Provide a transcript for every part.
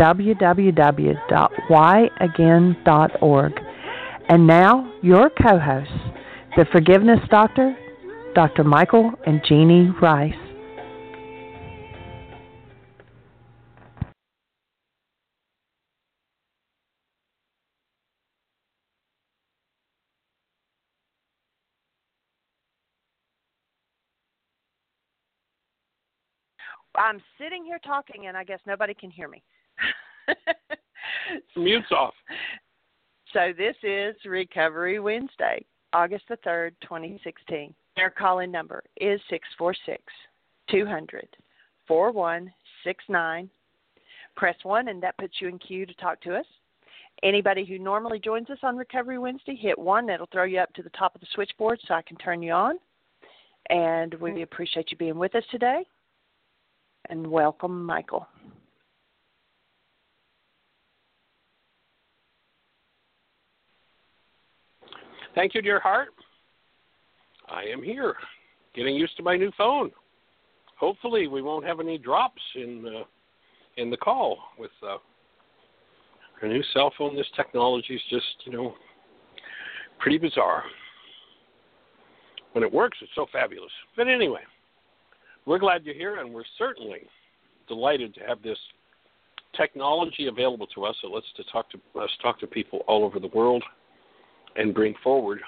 www.whyagain.org. And now, your co hosts, the Forgiveness Doctor, Dr. Michael and Jeanie Ryce. I'm sitting here talking, and I guess nobody can hear me. Mute's off. So this is Recovery Wednesday, August the 3rd, 2016. Our call-in number is 646 200 4169. Press 1 and that puts you in queue to talk to us. Anybody who normally joins us on Recovery Wednesday, hit 1. That'll throw you up to the top of the switchboard so I can turn you on. And we appreciate you being with us today. And welcome, Michael. Thank you, dear heart. I am here, getting used to my new phone. Hopefully, we won't have any drops in uh, in the call with uh, our new cell phone. This technology is just, you know, pretty bizarre. When it works, it's so fabulous. But anyway, we're glad you're here, and we're certainly delighted to have this technology available to us. So lets us to talk to let's talk to people all over the world and bring forward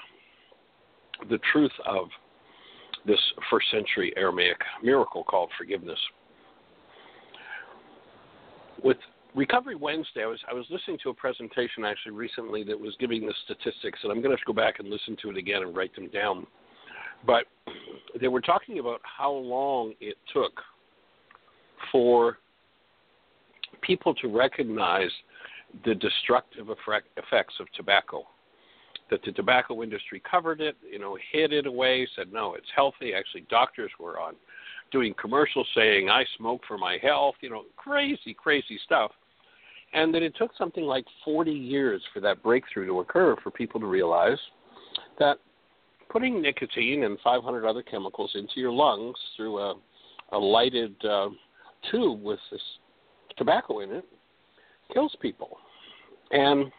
the truth of this first century Aramaic miracle called forgiveness. With Recovery Wednesday, I was I was listening to a presentation actually recently that was giving the statistics, and I'm going to have to go back and listen to it again and write them down. But they were talking about how long it took for people to recognize the destructive effects of tobacco that the tobacco industry covered it, you know, hid it away, said no, it's healthy. Actually, doctors were on doing commercials saying I smoke for my health, you know, crazy, crazy stuff. And that it took something like 40 years for that breakthrough to occur for people to realize that putting nicotine and 500 other chemicals into your lungs through a, a lighted uh, tube with this tobacco in it kills people. And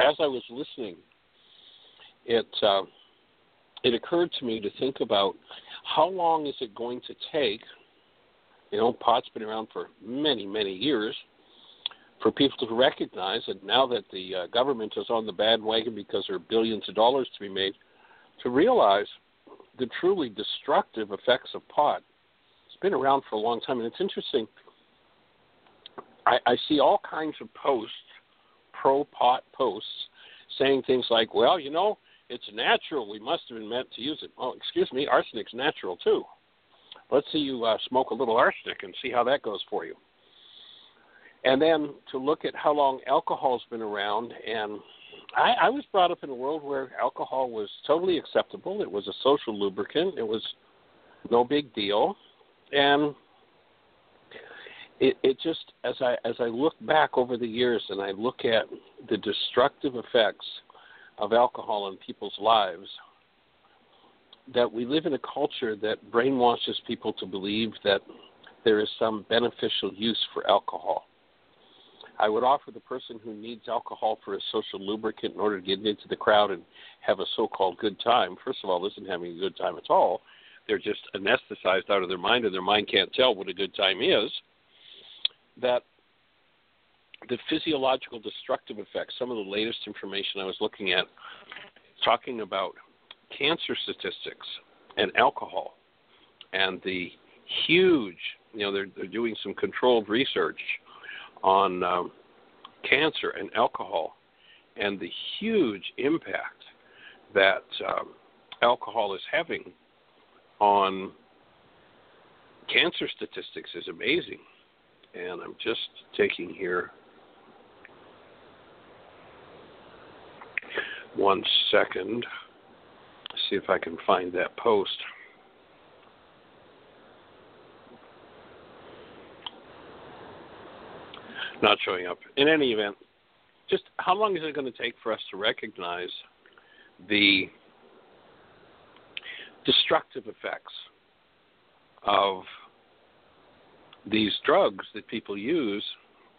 as I was listening, it uh, it occurred to me to think about how long is it going to take. You know, pot's been around for many, many years. For people to recognize that now that the uh, government is on the bandwagon because there are billions of dollars to be made, to realize the truly destructive effects of pot. It's been around for a long time, and it's interesting. I, I see all kinds of posts, pro pot posts, saying things like, well, you know, it's natural. We must have been meant to use it. Oh, excuse me, arsenic's natural too. Let's see you uh, smoke a little arsenic and see how that goes for you. And then to look at how long alcohol's been around. And I, I was brought up in a world where alcohol was totally acceptable. It was a social lubricant. It was no big deal. And it, it just as I as I look back over the years and I look at the destructive effects of alcohol in people's lives, that we live in a culture that brainwashes people to believe that there is some beneficial use for alcohol. I would offer the person who needs alcohol for a social lubricant in order to get into the crowd and have a so-called good time. First of all, isn't having a good time at all. They're just anesthetized out of their mind, and their mind can't tell what a good time is that the physiological destructive effects, some of the latest information I was looking at, talking about cancer statistics and alcohol and the huge, you know, they're, they're doing some controlled research on um, cancer and alcohol and the huge impact that um, alcohol is having on cancer statistics is amazing. And I'm just taking here one second. See if I can find that post. Not showing up. In any event, just how long is it going to take for us to recognize the destructive effects of these drugs that people use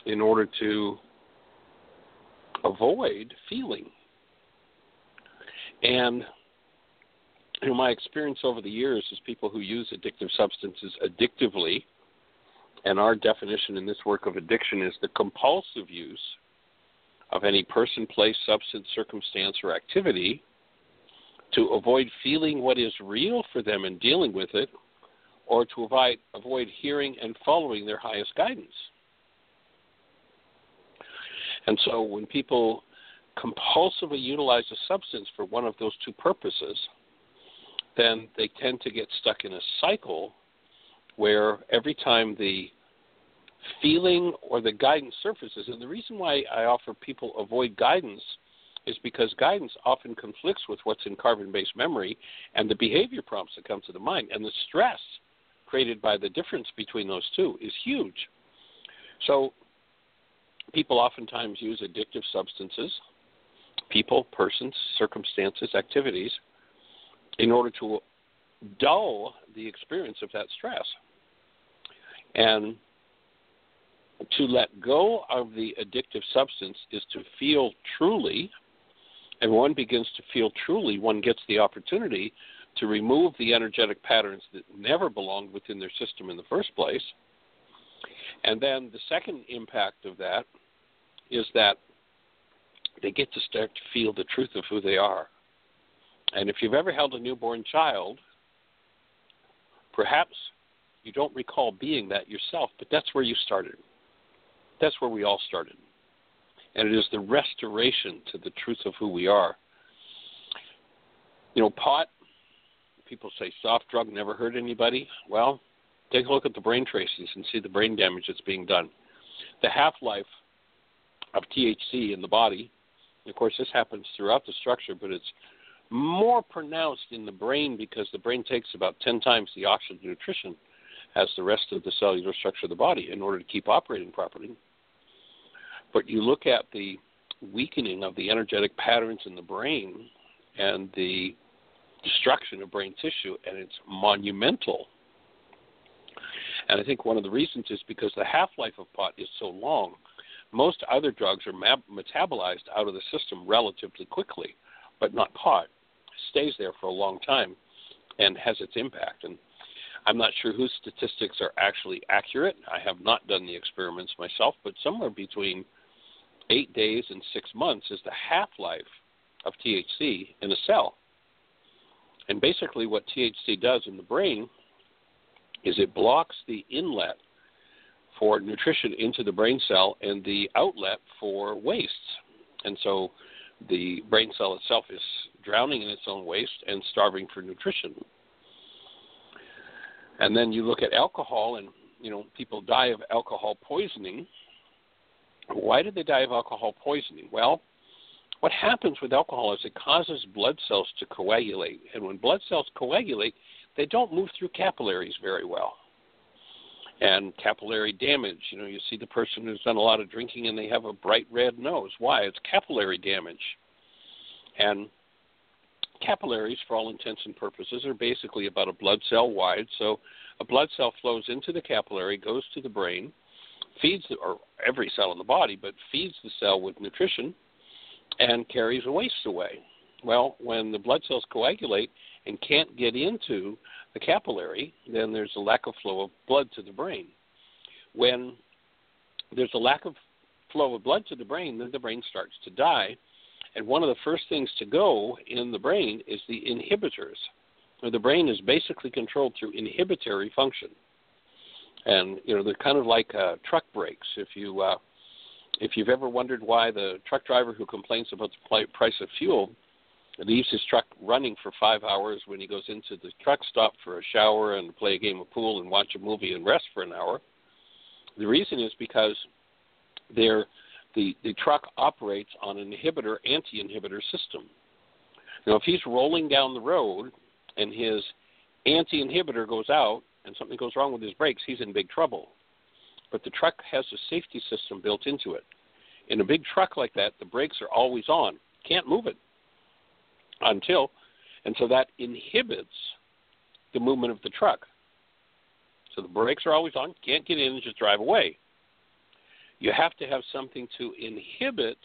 in order to avoid feeling. And you know, my experience over the years is people who use addictive substances addictively, and our definition in this work of addiction is the compulsive use of any person, place, substance, circumstance, or activity to avoid feeling what is real for them and dealing with it, or to avoid, avoid hearing and following their highest guidance. And so when people compulsively utilize a substance for one of those two purposes, then they tend to get stuck in a cycle where every time the feeling or the guidance surfaces, and the reason why I offer people avoid guidance is because guidance often conflicts with what's in carbon based memory and the behavior prompts that come to the mind. And the stress created by the difference between those two is huge. So people oftentimes use addictive substances, people, persons, circumstances, activities, in order to dull the experience of that stress. And to let go of the addictive substance is to feel truly and one begins to feel truly, one gets the opportunity to remove the energetic patterns that never belonged within their system in the first place. And then the second impact of that is that they get to start to feel the truth of who they are. And if you've ever held a newborn child, perhaps you don't recall being that yourself, but that's where you started. That's where we all started and it is the restoration to the truth of who we are. You know, pot, people say soft drug never hurt anybody. Well, take a look at the brain tracings and see the brain damage that's being done. The half life of THC in the body, of course, this happens throughout the structure, but it's more pronounced in the brain because the brain takes about 10 times the oxygen nutrition as the rest of the cellular structure of the body in order to keep operating properly. But you look at the weakening of the energetic patterns in the brain and the destruction of brain tissue, and it's monumental. And I think one of the reasons is because the half life of pot is so long. Most other drugs are metabolized out of the system relatively quickly, but not pot. It stays there for a long time and has its impact. And I'm not sure whose statistics are actually accurate. I have not done the experiments myself, but somewhere between eight days and six months is the half life of THC in a cell. And basically, what THC does in the brain is it blocks the inlet for nutrition into the brain cell and the outlet for wastes. And so the brain cell itself is drowning in its own waste and starving for nutrition. And then you look at alcohol, and you know people die of alcohol poisoning why did they die of alcohol poisoning? Well, what happens with alcohol is it causes blood cells to coagulate. And when blood cells coagulate, they don't move through capillaries very well. And capillary damage, you know, you see the person who's done a lot of drinking and they have a bright red nose. Why? It's capillary damage. And capillaries, for all intents and purposes, are basically about a blood cell wide. So a blood cell flows into the capillary, goes to the brain, feeds the, or every cell in the body, but feeds the cell with nutrition and carries the waste away. Well, when the blood cells coagulate and can't get into the capillary, then there's a lack of flow of blood to the brain. When there's a lack of flow of blood to the brain, then the brain starts to die. And one of the first things to go in the brain is the inhibitors. The brain is basically controlled through inhibitory function, and you know they're kind of like uh, truck brakes. If you uh, if you've ever wondered why the truck driver who complains about the price of fuel leaves his truck running for five hours when he goes into the truck stop for a shower and play a game of pool and watch a movie and rest for an hour, the reason is because they're the, the truck operates on an inhibitor anti inhibitor system. Now, if he's rolling down the road and his anti inhibitor goes out and something goes wrong with his brakes, he's in big trouble. But the truck has a safety system built into it. In a big truck like that, the brakes are always on. Can't move it until, and so that inhibits the movement of the truck. So the brakes are always on, can't get in and just drive away you have to have something to inhibit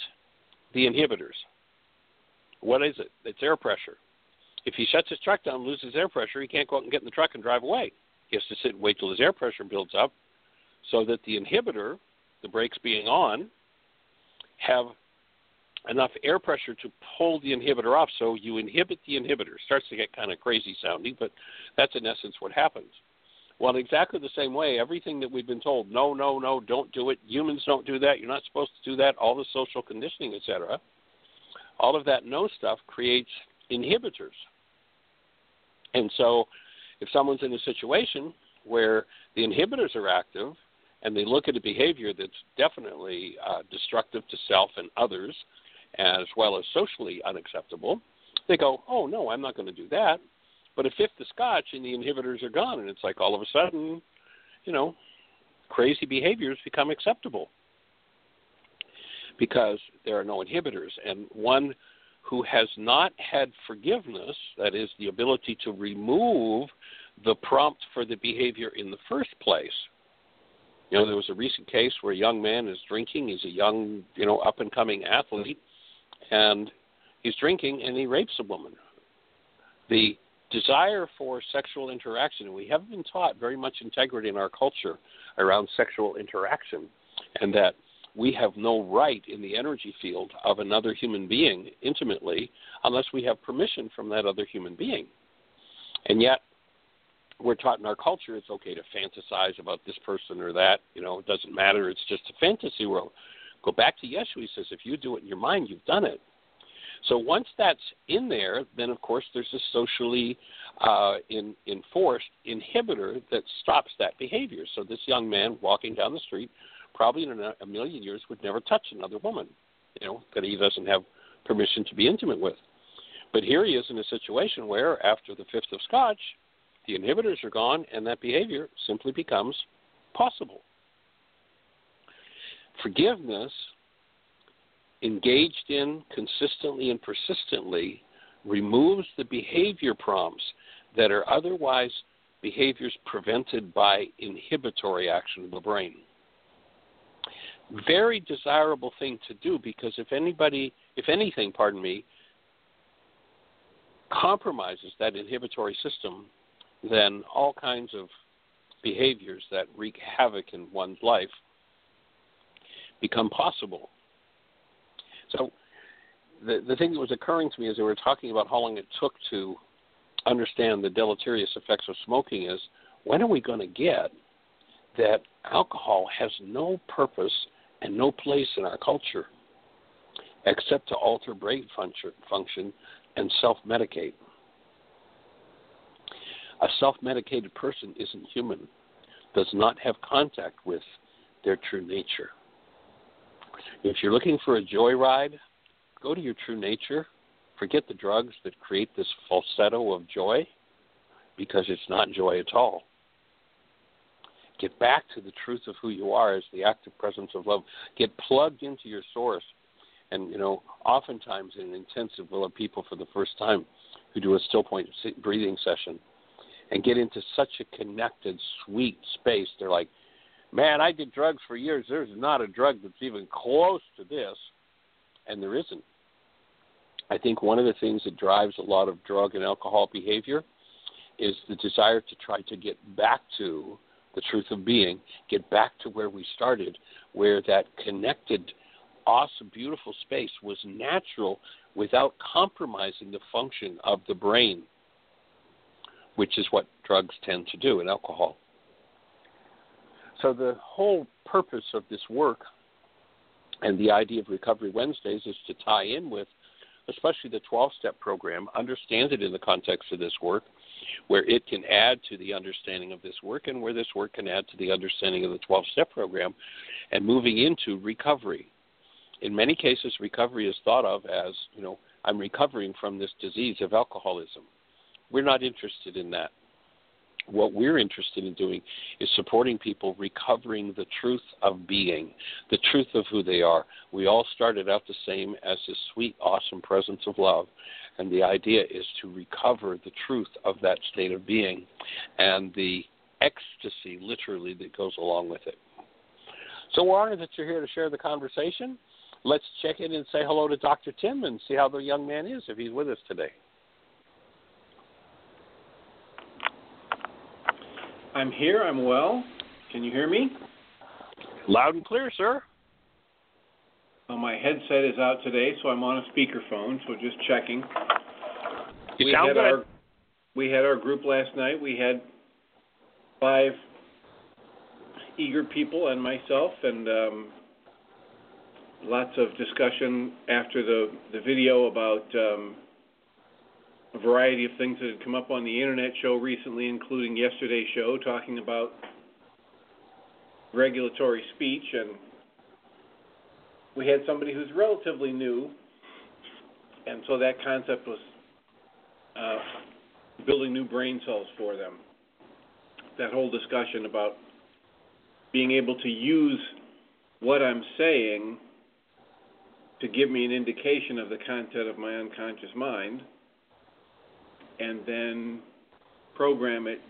the inhibitors. What is it? It's air pressure. If he shuts his truck down, loses air pressure, he can't go out and get in the truck and drive away. He has to sit and wait till his air pressure builds up so that the inhibitor, the brakes being on, have enough air pressure to pull the inhibitor off. So you inhibit the inhibitor. It Starts to get kind of crazy sounding, but that's in essence what happens. Well, exactly the same way, everything that we've been told, no, no, no, don't do it. Humans don't do that. You're not supposed to do that. All the social conditioning, etc. All of that no stuff creates inhibitors. And so, if someone's in a situation where the inhibitors are active and they look at a behavior that's definitely uh, destructive to self and others, as well as socially unacceptable, they go, oh, no, I'm not going to do that. But a fifth of scotch and the inhibitors are gone, and it's like all of a sudden, you know, crazy behaviors become acceptable because there are no inhibitors. And one who has not had forgiveness, that is, the ability to remove the prompt for the behavior in the first place. You know, there was a recent case where a young man is drinking. He's a young, you know, up and coming athlete, and he's drinking and he rapes a woman. The desire for sexual interaction. We haven't been taught very much integrity in our culture around sexual interaction, and that we have no right in the energy field of another human being intimately unless we have permission from that other human being. And yet, we're taught in our culture it's okay to fantasize about this person or that. You know, it doesn't matter. It's just a fantasy world. Go back to Yeshua. He says, if you do it in your mind, you've done it. So once that's in there, then of course there's a socially uh, in, enforced inhibitor that stops that behavior. So this young man walking down the street, probably in a, a million years, would never touch another woman, you know, that he doesn't have permission to be intimate with. But here he is in a situation where, after the fifth of scotch, the inhibitors are gone, and that behavior simply becomes possible. Forgiveness engaged in consistently and persistently removes the behavior prompts that are otherwise behaviors prevented by inhibitory action of the brain. Very desirable thing to do because if anybody, if anything, pardon me, compromises that inhibitory system, then all kinds of behaviors that wreak havoc in one's life become possible. So the the thing that was occurring to me as they were talking about how long it took to understand the deleterious effects of smoking is when are we going to get that alcohol has no purpose and no place in our culture except to alter brain function and self medicate. A self medicated person isn't human, does not have contact with their true nature. If you're looking for a joyride, go to your true nature. Forget the drugs that create this falsetto of joy because it's not joy at all. Get back to the truth of who you are as the active presence of love. Get plugged into your source. And, you know, oftentimes in an intensive, we'll have people for the first time who do a still point breathing session and get into such a connected, sweet space. They're like, man, I did drugs for years. There's not a drug that's even close to this, and there isn't. I think one of the things that drives a lot of drug and alcohol behavior is the desire to try to get back to the truth of being, get back to where we started, where that connected awesome, beautiful space was natural without compromising the function of the brain, which is what drugs tend to do and alcohol. So, the whole purpose of this work and the idea of Recovery Wednesdays is to tie in with, especially the 12 step program, understand it in the context of this work, where it can add to the understanding of this work and where this work can add to the understanding of the 12 step program and moving into recovery. In many cases, recovery is thought of as, you know, I'm recovering from this disease of alcoholism. We're not interested in that what we're interested in doing is supporting people recovering the truth of being, the truth of who they are. We all started out the same as this sweet, awesome presence of love. And the idea is to recover the truth of that state of being and the ecstasy, literally, that goes along with it. So we're honored that you're here to share the conversation. Let's check in and say hello to Dr. Tim and see how the young man is if he's with us today. I'm here. I'm well. Can you hear me? Loud and clear, sir. Well, my headset is out today, so I'm on a speakerphone. So just checking. You we sound had good. our we had our group last night. We had five eager people and myself, and um, lots of discussion after the the video about um, a variety of things that had come up on the internet show recently, including yesterday's show, talking about regulatory speech. And we had somebody who's relatively new, and so that concept was uh, building new brain cells for them. That whole discussion about being able to use what I'm saying to give me an indication of the content of my unconscious mind and then program it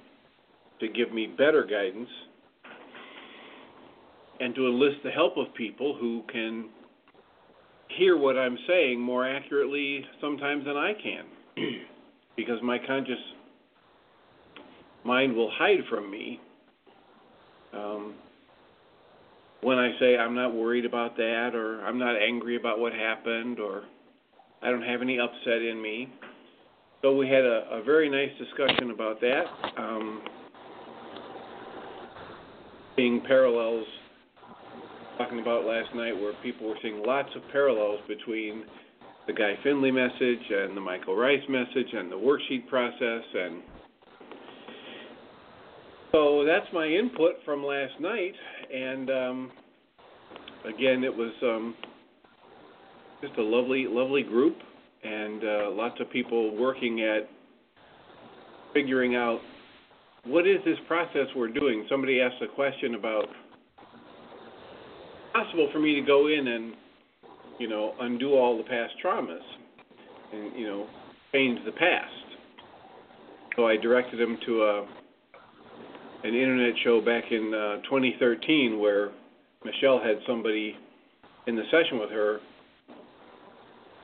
to give me better guidance and to enlist the help of people who can hear what I'm saying more accurately sometimes than I can because my conscious mind will hide from me um, when I say I'm not worried about that or I'm not angry about what happened or I don't have any upset in me. So we had a, a very nice discussion about that, um, seeing parallels, talking about last night where people were seeing lots of parallels between the Guy Finley message and the Michael Ryce message and the worksheet process and so that's my input from last night and um, again it was um, just a lovely lovely group and uh, lots of people working at figuring out what is this process we're doing. Somebody asked a question about possible for me to go in and you know undo all the past traumas and you know change the past. So I directed them to a an internet show back in uh, 2013 where Michelle had somebody in the session with her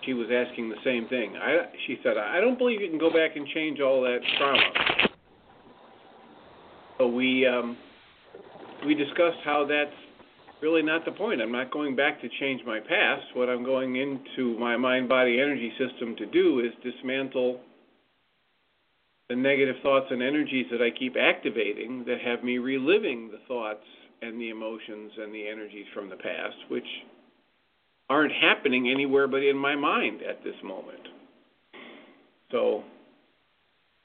she was asking the same thing. I, she said, I don't believe you can go back and change all that trauma. So we um, we discussed how that's really not the point. I'm not going back to change my past. What I'm going into my mind body energy system to do is dismantle the negative thoughts and energies that I keep activating that have me reliving the thoughts and the emotions and the energies from the past, which aren't happening anywhere but in my mind at this moment. So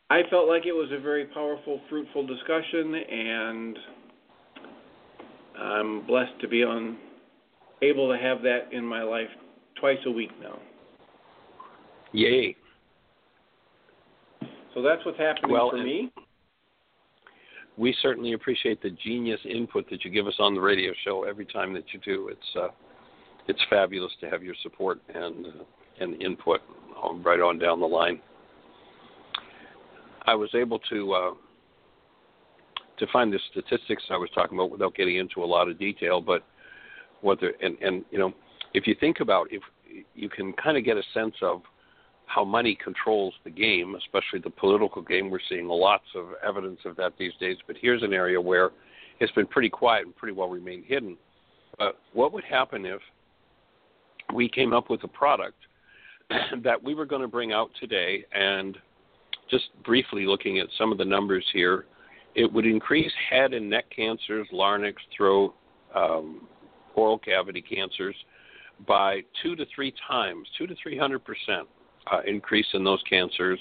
I felt like it was a very powerful, fruitful discussion, and I'm blessed to be on able to have that in my life twice a week now. Yay. So that's what's happening Well, for me. We certainly appreciate the genius input that you give us on the radio show every time that you do. It's uh, it's fabulous to have your support and uh, and input right on down the line. I was able to uh, to find the statistics I was talking about without getting into a lot of detail, but what the and and you know if you think about if you can kind of get a sense of how money controls the game, especially the political game. We're seeing lots of evidence of that these days. But here's an area where it's been pretty quiet and pretty well remained hidden. But what would happen if we came up with a product that we were going to bring out today. And just briefly looking at some of the numbers here, it would increase head and neck cancers, larynx, throat, um, oral cavity cancers by two to three times, two to three hundred percent uh, increase in those cancers.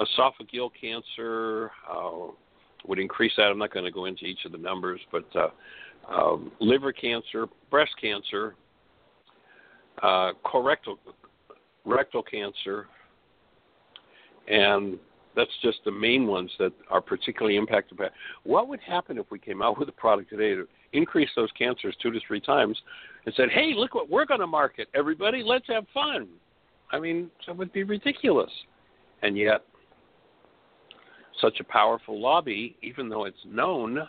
Esophageal cancer uh, would increase that. I'm not going to go into each of the numbers, but uh, um, liver cancer, breast cancer, uh, colorectal rectal cancer, and that's just the main ones that are particularly impacted by. What would happen if we came out with a product today to increase those cancers two to three times and said, "Hey, look what we're going to market, everybody! Let's have fun." I mean, that would be ridiculous, and yet such a powerful lobby, even though it's known,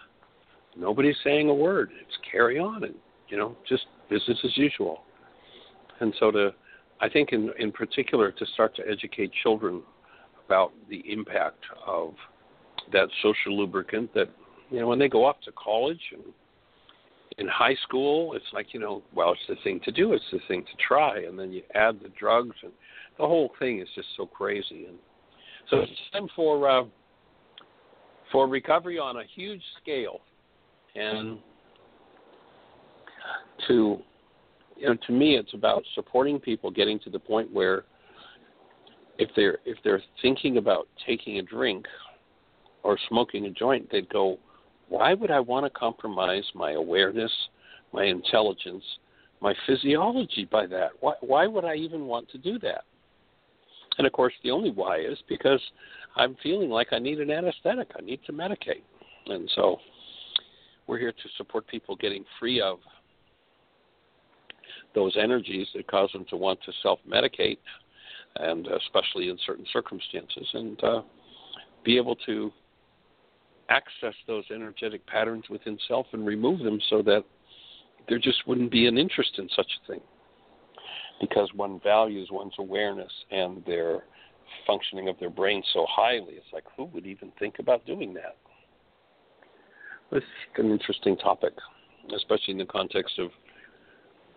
nobody's saying a word. It's carry on and you know just business as usual. And so to, I think in in particular to start to educate children about the impact of that social lubricant that you know when they go off to college and in high school it's like you know well it's the thing to do it's the thing to try and then you add the drugs and the whole thing is just so crazy. And so it's time for uh, for recovery on a huge scale. And to you know to me it's about supporting people getting to the point where if they're if they're thinking about taking a drink or smoking a joint, they'd go, why would I want to compromise my awareness, my intelligence, my physiology by that? Why, why would I even want to do that? And of course, the only why is because I'm feeling like I need an anesthetic. I need to medicate. And so we're here to support people getting free of those energies that cause them to want to self medicate and especially in certain circumstances, and uh, be able to access those energetic patterns within self and remove them so that there just wouldn't be an interest in such a thing. Because one values one's awareness and their functioning of their brain so highly, it's like, who would even think about doing that? It's an interesting topic, especially in the context of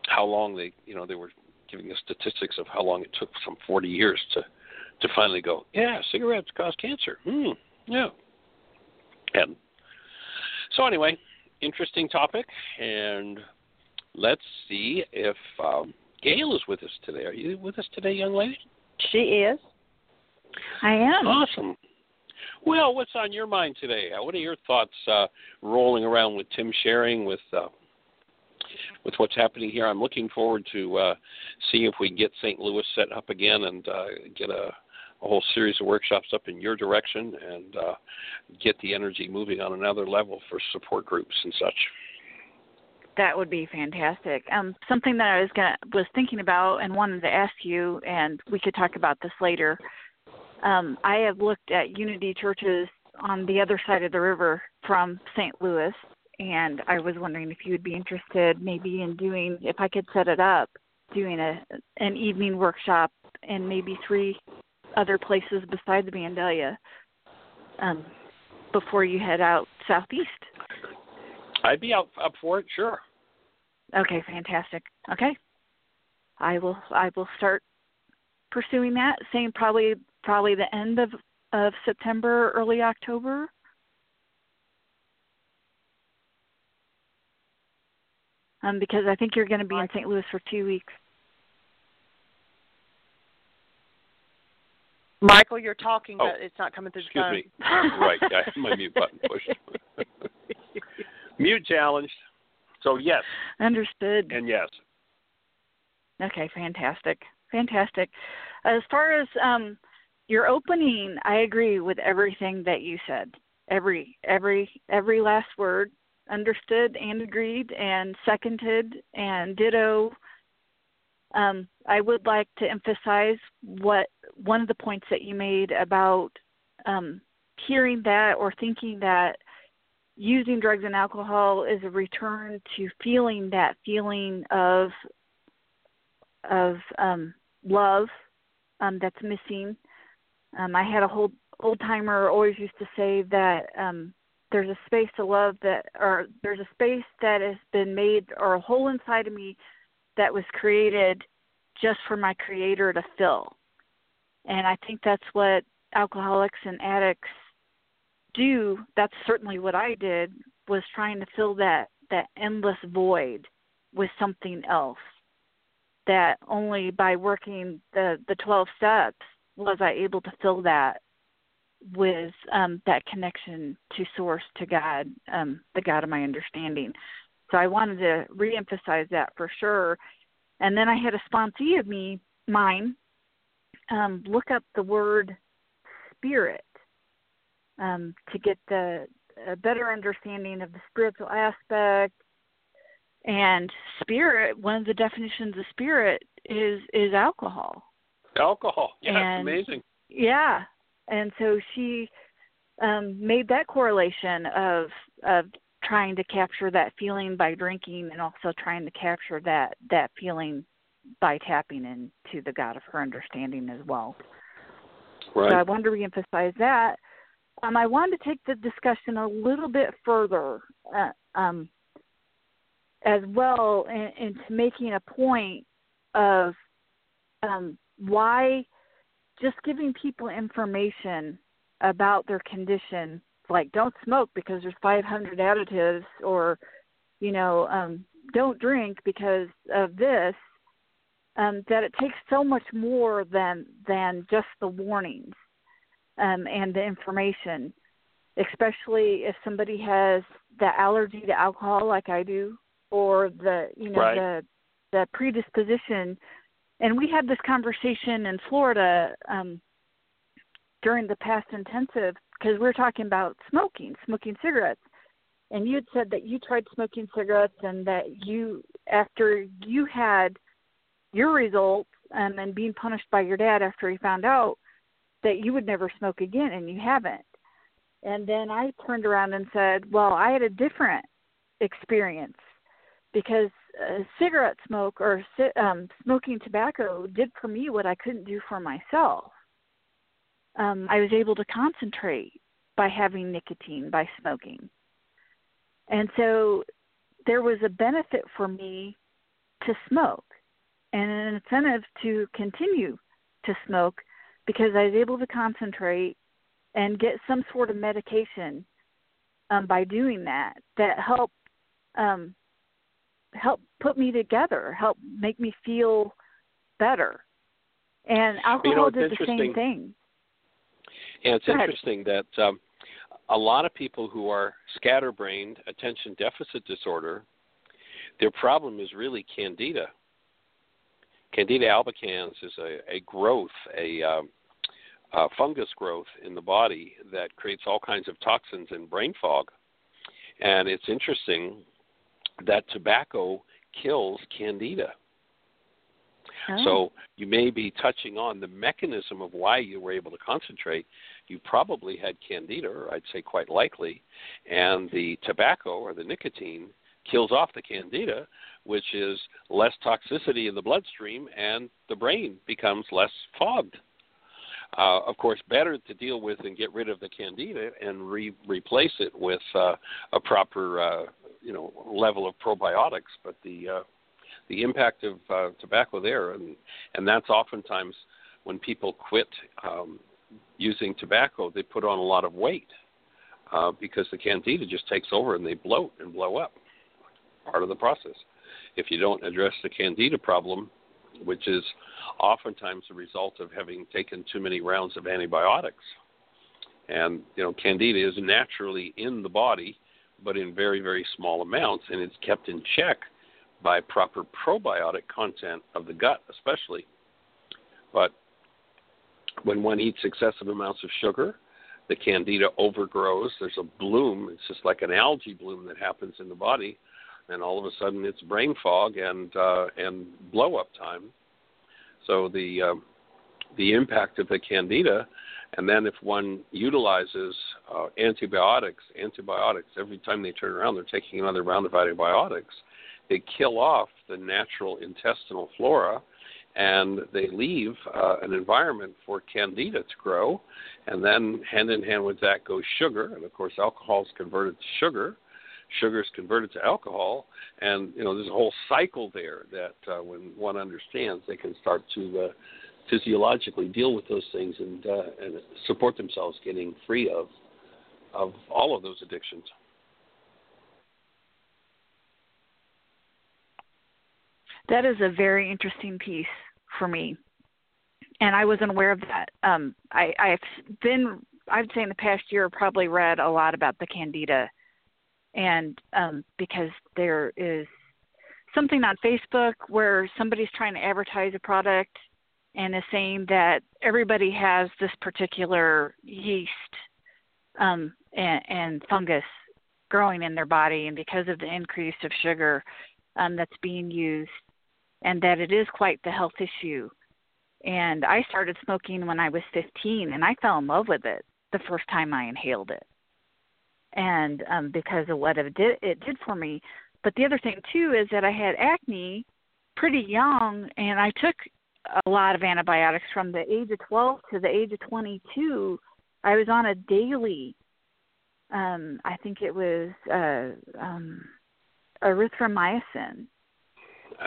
how long they, you know, they were giving the statistics of how long it took some 40 years to to finally go, yeah, cigarettes cause cancer. Hmm, yeah. And so anyway, interesting topic, and let's see if um, Gail is with us today. Are you with us today, young lady? She is. I am. Awesome. Well, what's on your mind today? What are your thoughts uh, rolling around with Tim sharing with uh, with what's happening here. I'm looking forward to uh, seeing if we can get St. Louis set up again and uh, get a, a whole series of workshops up in your direction and uh, get the energy moving on another level for support groups and such. That would be fantastic. Um, something that I was gonna was thinking about and wanted to ask you, and we could talk about this later. Um, I have looked at Unity churches on the other side of the river from St. Louis, and I was wondering if you would be interested maybe in doing if I could set it up doing a an evening workshop and maybe three other places besides the Vandalia um, before you head out southeast. I'd be out up for it, sure. Okay, fantastic. Okay, I will I will start pursuing that. Same probably probably the end of of September, early October. Um, because I think you're going to be in St. Louis for two weeks. Michael, you're talking, oh, but it's not coming through the phone. Excuse me. right, I have my mute button pushed. mute challenged. So yes. Understood. And yes. Okay, fantastic, fantastic. As far as um, your opening, I agree with everything that you said. Every every every last word understood and agreed and seconded and ditto. Um, I would like to emphasize what one of the points that you made about um, hearing that or thinking that using drugs and alcohol is a return to feeling that feeling of of um, love um, that's missing. Um, I had a whole old timer always used to say that um, there's a space to love that or there's a space that has been made or a hole inside of me that was created just for my creator to fill. And I think that's what alcoholics and addicts do. That's certainly what I did was trying to fill that that endless void with something else. That only by working the the 12 steps was I able to fill that with um, that connection to source to God, um, the God of my understanding. So I wanted to reemphasize that for sure. And then I had a sponsee of me, mine, um, look up the word spirit um, to get the a better understanding of the spiritual aspect. And spirit, one of the definitions of spirit is is alcohol. Alcohol, yeah, and, amazing. Yeah, and so she um, made that correlation of of trying to capture that feeling by drinking and also trying to capture that that feeling by tapping into the God of her understanding as well. Right. So I wanted to reemphasize that. Um, I wanted to take the discussion a little bit further uh, um, as well in, into making a point of um, why just giving people information about their condition like don't smoke because there's 500 additives or you know um don't drink because of this um that it takes so much more than than just the warnings um and the information especially if somebody has the allergy to alcohol like I do or the you know Right. the the predisposition and we had this conversation in Florida um during the past intensive because we were talking about smoking, smoking cigarettes. And you had said that you tried smoking cigarettes and that you, after you had your results um, and being punished by your dad after he found out, that you would never smoke again, and you haven't. And then I turned around and said, Well, I had a different experience because uh, cigarette smoke or um, smoking tobacco did for me what I couldn't do for myself um, I was able to concentrate by having nicotine, by smoking. And so there was a benefit for me to smoke and an incentive to continue to smoke because I was able to concentrate and get some sort of medication um, by doing that that helped um, help put me together, help make me feel better. And alcohol You know, did the same thing. And it's Go ahead. interesting that um, a lot of people who are scatterbrained, attention deficit disorder, their problem is really candida. Candida albicans is a, a growth, a, um, a fungus growth in the body that creates all kinds of toxins and brain fog. And it's interesting that tobacco kills candida. Oh. So you may be touching on the mechanism of why you were able to concentrate. You probably had candida, or I'd say quite likely, and the tobacco or the nicotine kills off the candida, which is less toxicity in the bloodstream, and the brain becomes less fogged. Uh, of course, better to deal with and get rid of the candida and re- replace it with uh, a proper, uh, you know, level of probiotics. But the uh, the impact of uh, tobacco there, and and that's oftentimes when people quit um, using tobacco, they put on a lot of weight uh, because the candida just takes over and they bloat and blow up. Part of the process. If you don't address the candida problem, which is oftentimes the result of having taken too many rounds of antibiotics, and you know, candida is naturally in the body, but in very very small amounts, and it's kept in check by proper probiotic content of the gut, especially. But when one eats excessive amounts of sugar, the candida overgrows. There's a bloom. It's just like an algae bloom that happens in the body, and all of a sudden it's brain fog and uh, and blow up time. So the uh, the impact of the candida, and then if one utilizes uh, antibiotics, antibiotics every time they turn around, they're taking another round of antibiotics they kill off the natural intestinal flora and they leave uh, an environment for candida to grow. And then, hand in hand with that, goes sugar. And of course, alcohol is converted to sugar. sugar is converted to alcohol, and you know there's a whole cycle there that uh, when one understands, they can start to uh, physiologically deal with those things and uh, and support themselves getting free of of all of those addictions. That is a very interesting piece for me, and I wasn't aware of that. Um, I, I've been, I'd say in the past year, probably read a lot about the candida, and um, because there is something on Facebook where somebody's trying to advertise a product and is saying that everybody has this particular yeast um, and, and fungus growing in their body, and because of the increase of sugar um, that's being used, and that it is quite the health issue. And I started smoking when I was 15, and I fell in love with it the first time I inhaled it, and um, because of what it did, it did for me. But the other thing too is that I had acne pretty young, and I took a lot of antibiotics from the age of 12 to the age of 22. I was on a daily, um, I think it was uh, um, erythromycin.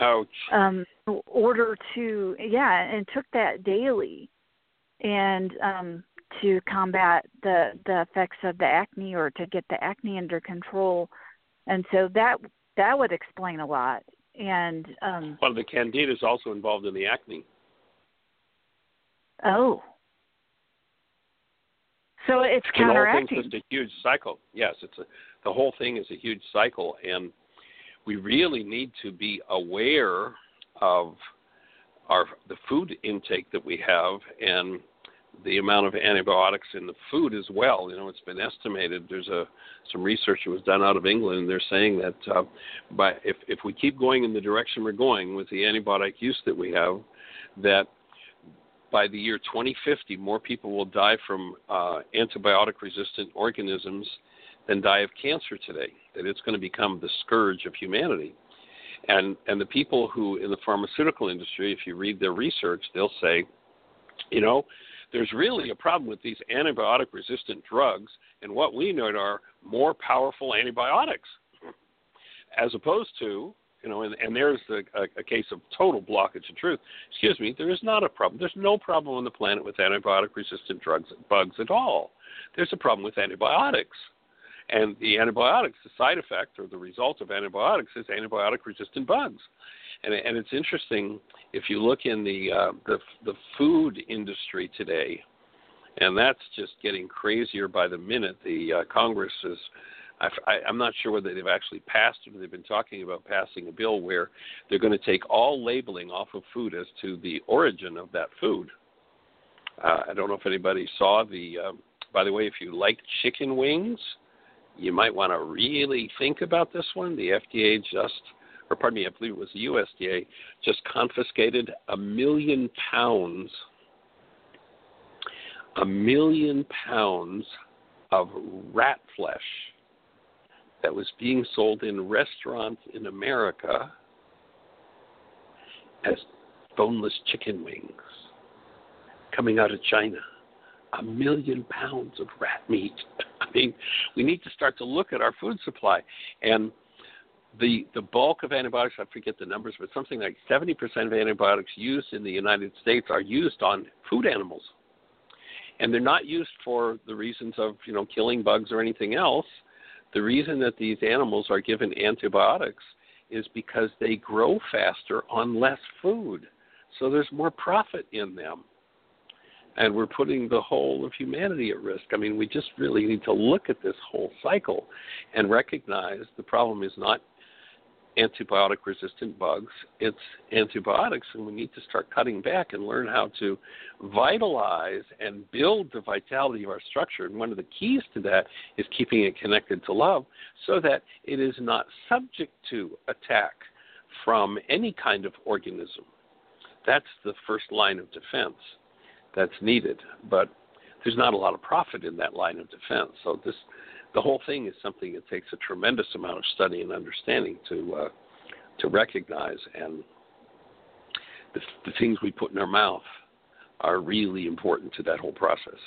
Ouch. Um, order to yeah, and took that daily, and um, to combat the the effects of the acne or to get the acne under control, and so that that would explain a lot. And um, well, the candida is also involved in the acne. Oh. So it's counteracting. The whole thing's just a huge cycle. Yes, it's a the whole thing is a huge cycle, and we really need to be aware of our the food intake that we have and the amount of antibiotics in the food as well. You know, it's been estimated. There's a some research that was done out of England, and they're saying that uh, by if if we keep going in the direction we're going with the antibiotic use that we have, that by the year 2050, more people will die from uh, antibiotic-resistant organisms than die of cancer today. That it's going to become the scourge of humanity. And and the people who in the pharmaceutical industry, if you read their research, they'll say, you know, there's really a problem with these antibiotic resistant drugs and what we know are more powerful antibiotics as opposed to you know and, and there's a, a, a case of total blockage of truth. Excuse me there is not a problem there's no problem on the planet with antibiotic resistant drugs bugs at all. There's a problem with antibiotics and the antibiotics the side effect or the result of antibiotics is antibiotic resistant bugs and, and it's interesting if you look in the uh, the the food industry today, and that's just getting crazier by the minute. The uh, Congress is. I, I'm not sure whether they've actually passed it or they've been talking about passing a bill where they're going to take all labeling off of food as to the origin of that food. Uh, I don't know if anybody saw the. Uh, by the way, if you like chicken wings, you might want to really think about this one. The FDA just or pardon me, I believe it was the USDA, just confiscated a million pounds, a million pounds of rat flesh that was being sold in restaurants in America as boneless chicken wings coming out of China. A million pounds of rat meat. I mean, we need to start to look at our food supply. And the the bulk of antibiotics, I forget the numbers, but something like 70% of antibiotics used in the United States are used on food animals. And they're not used for the reasons of, you know, killing bugs or anything else. The reason that these animals are given antibiotics is because they grow faster on less food. So there's more profit in them. And we're putting the whole of humanity at risk. I mean, we just really need to look at this whole cycle and recognize the problem is not antibiotic resistant bugs, it's antibiotics, and we need to start cutting back and learn how to vitalize and build the vitality of our structure. And one of the keys to that is keeping it connected to love so that it is not subject to attack from any kind of organism. That's the first line of defense that's needed. But there's not a lot of profit in that line of defense. So this the whole thing is something that takes a tremendous amount of study and understanding to uh, to recognize, and the, the things we put in our mouth are really important to that whole process.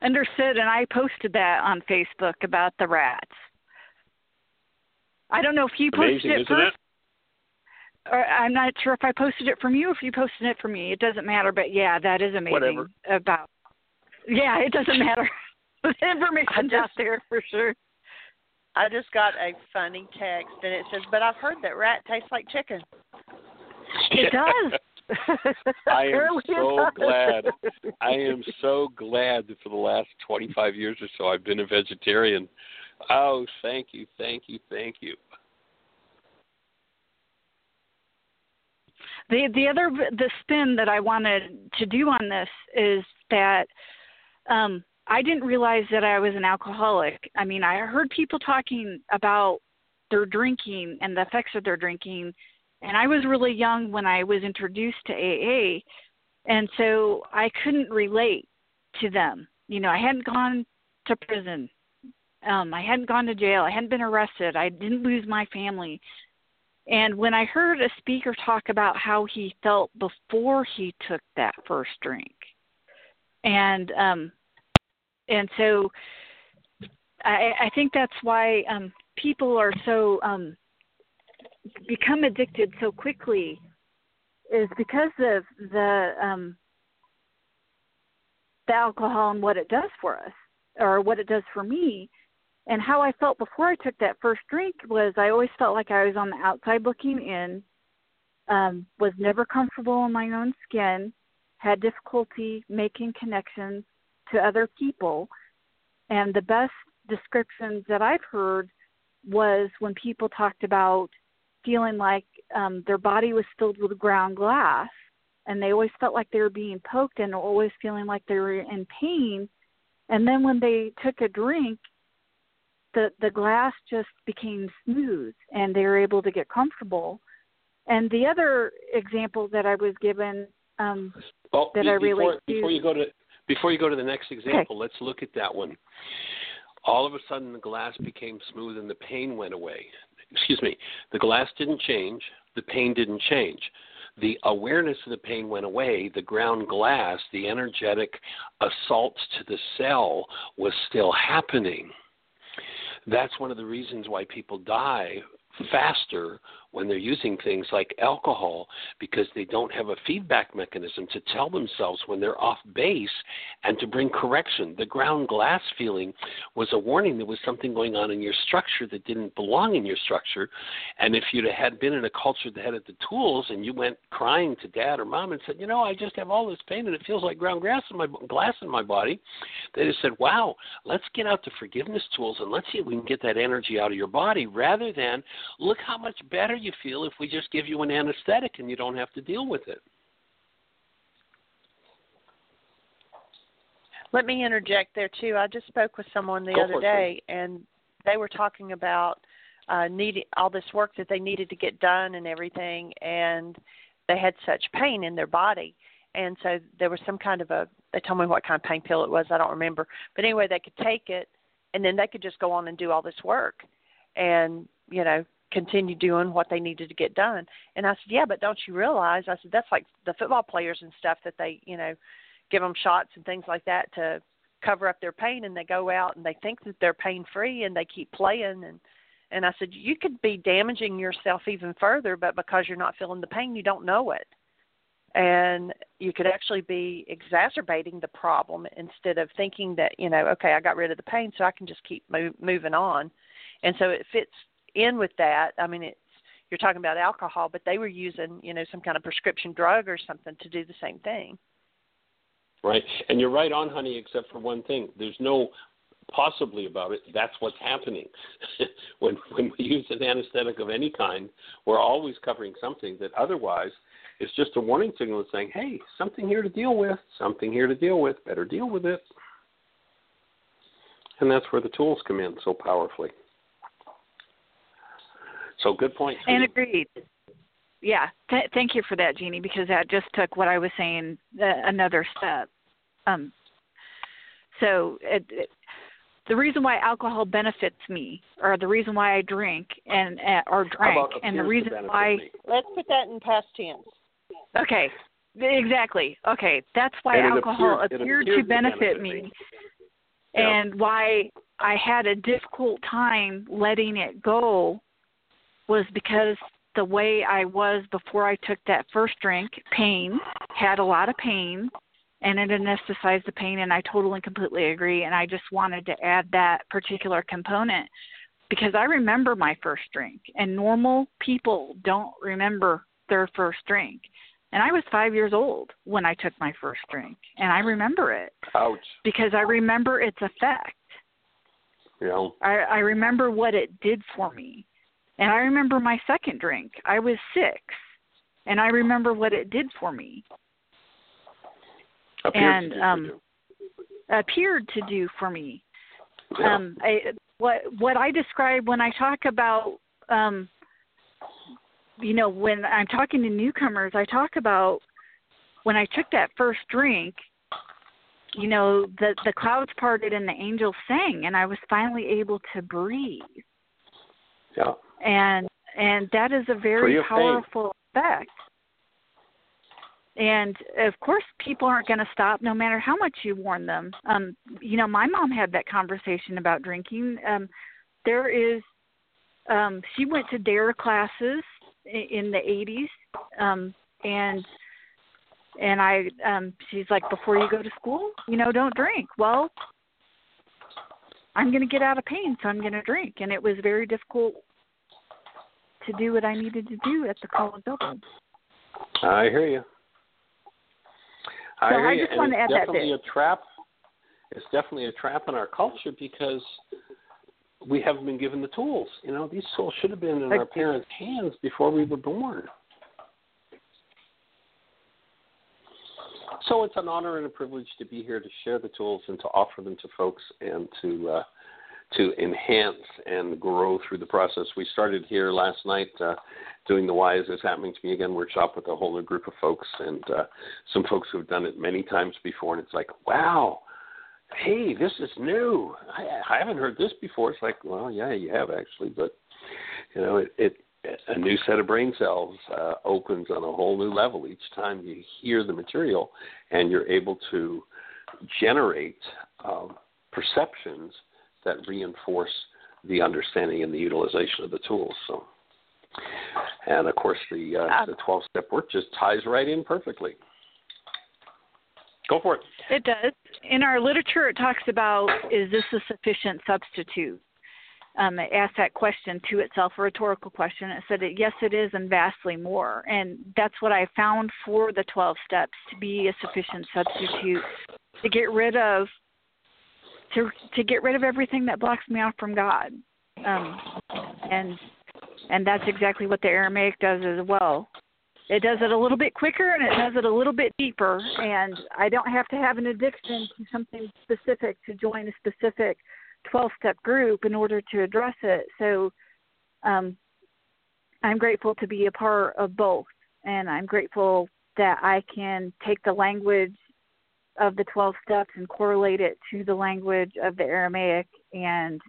understood, and I posted that on Facebook about the rats. I don't know if you posted Amazing, it first. it? Or I'm not sure if I posted it from you or if you posted it from me. It doesn't matter, but yeah, that is amazing. Whatever. About yeah, it doesn't matter. the information's just- out there for sure. I just got a funny text and it says, "But I've heard that rat tastes like chicken." It does. I am so glad. I am so glad that for the last 25 years or so I've been a vegetarian. Oh, thank you, thank you, thank you. The the other the spin that I wanted to do on this is that um I didn't realize that I was an alcoholic. I mean, I heard people talking about their drinking and the effects of their drinking, and I was really young when I was introduced to AA, and so I couldn't relate to them. You know, I hadn't gone to prison. Um, I hadn't gone to jail. I hadn't been arrested. I didn't lose my family. And when I heard a speaker talk about how he felt before he took that first drink, and um, and so I, I think that's why um, people are so um, become addicted so quickly, is because of the um, the alcohol and what it does for us, or what it does for me. And how I felt before I took that first drink was I always felt like I was on the outside looking in, um, was never comfortable in my own skin, had difficulty making connections to other people. And the best descriptions that I've heard was when people talked about feeling like um, their body was filled with ground glass and they always felt like they were being poked and always feeling like they were in pain. And then when they took a drink, the the glass just became smooth and they were able to get comfortable. And the other example that I was given um, Oh, that be- before, to- before you go to before you go to the next example, let's look at that one. All of a sudden, the glass became smooth and the pain went away. Excuse me, the glass didn't change, the pain didn't change. The awareness of the pain went away. The ground glass, the energetic assault to the cell, was still happening. That's one of the reasons why people die faster when they're using things like alcohol because they don't have a feedback mechanism to tell themselves when they're off base and to bring correction. The ground glass feeling was a warning there was something going on in your structure that didn't belong in your structure. And if you'd had been in a culture that had the tools and you went crying to dad or mom and said, you know, I just have all this pain and it feels like ground glass in my glass in my body, they just said, wow, let's get out the forgiveness tools and let's see if we can get that energy out of your body rather than look how much better you feel if we just give you an anesthetic and you don't have to deal with it. Let me interject there too. I just spoke with someone the Go other for it, day, and they were talking about uh, needing all this work that they needed to get done and everything, and they had such pain in their body, and so there was some kind of a. They told me what kind of pain pill it was. I don't remember, but anyway, they could take it, and then they could just go on and do all this work, and you know continue doing what they needed to get done. And I said, yeah, but don't you realize? I said that's like the football players and stuff that they you know give them shots and things like that to cover up their pain and they go out and they think that they're pain free and they keep playing and and I said you could be damaging yourself even further but because you're not feeling the pain you don't know it and you could actually be exacerbating the problem instead of thinking that you know okay I got rid of the pain so I can just keep move, moving on and so it fits in with that I mean it's you're talking about alcohol but they were using you know some kind of prescription drug or something to do the same thing Right. And you're right on, honey, except for one thing. There's no possibly about it. That's what's happening. when when we use an anesthetic of any kind, we're always covering something that otherwise is just a warning signal saying, Hey, something here to deal with, something here to deal with, better deal with it. And that's where the tools come in so powerfully. So good point. and agreed. Yeah, th- thank you for that, Jeanie, because that just took what I was saying uh, another step. Um, so it, it, the reason why alcohol benefits me, or the reason why I drink and uh, or How drank, and the reason why me? let's put that in past tense Okay, exactly. Okay, that's why alcohol appears- it appeared to to benefit benefit me. me. Yeah. And why I had a difficult time letting it go was because the way I was before I took that first drink, pain, had a lot of pain, and it anesthetized the pain, and I totally and completely agree. And I just wanted to add that particular component because I remember my first drink, and normal people don't remember their first drink. And I was five years old when I took my first drink, and I remember it Ouch. because I remember its effect. Know. I, I remember what it did for me. And I remember my second drink. I was six, and I remember what it did for me. Appears And, to do um. Appeared to do for me. Yeah. Um, I, what what I describe when I talk about, um, you know, when I'm talking to newcomers, I talk about when I took that first drink. You know, the the clouds parted and the angels sang, and I was finally able to breathe. yeah. And and that is a very pain. powerful effect and of course people aren't going to stop no matter how much you warn them um you know my mom had that conversation about drinking um there is um she went to dare classes i- in the 80s um and and I um she's like before you go to school, you know, don't drink. Well, I'm going to get out of pain, so I'm going to drink and it was very difficult to do what I needed to do at the call of double. I hear you. I So hear I you. just and it's to add that definitely a trap. It's definitely a trap in our culture because we haven't been given the tools. You know, these tools should have been in Like- our parents' hands before we were born. So it's an honor and a privilege to be here to share the tools and to offer them to folks and to uh, to enhance and grow through the process. We started here last night uh, doing the Why Is This Happening to Me Again workshop with a whole new group of folks and uh, some folks who've done it many times before. And it's like, wow, hey, this is new. I, I haven't heard this before. It's like, well, yeah, you have actually, but you know, it, it a new set of brain cells uh, opens on a whole new level each time you hear the material, and you're able to generate um, perceptions that reinforce the understanding and the utilization of the tools. So, and of course, the uh, Um, the 12 step work just ties right in perfectly. Go for it. It does. In our literature, it talks about is this a sufficient substitute? Um, it asked that question to itself, a rhetorical question. It said, yes, it is, and vastly more. And that's what I found for the 12 steps to be a sufficient substitute to get rid of to to get rid of everything that blocks me off from God. Um, and and that's exactly what the Aramaic does as well. It does it a little bit quicker and it does it a little bit deeper. And I don't have to have an addiction to something specific to join a specific 12 step group in order to address it. So um, I'm grateful to be a part of both. And I'm grateful that I can take the language of the 12 steps and correlate it to the language of the Aramaic and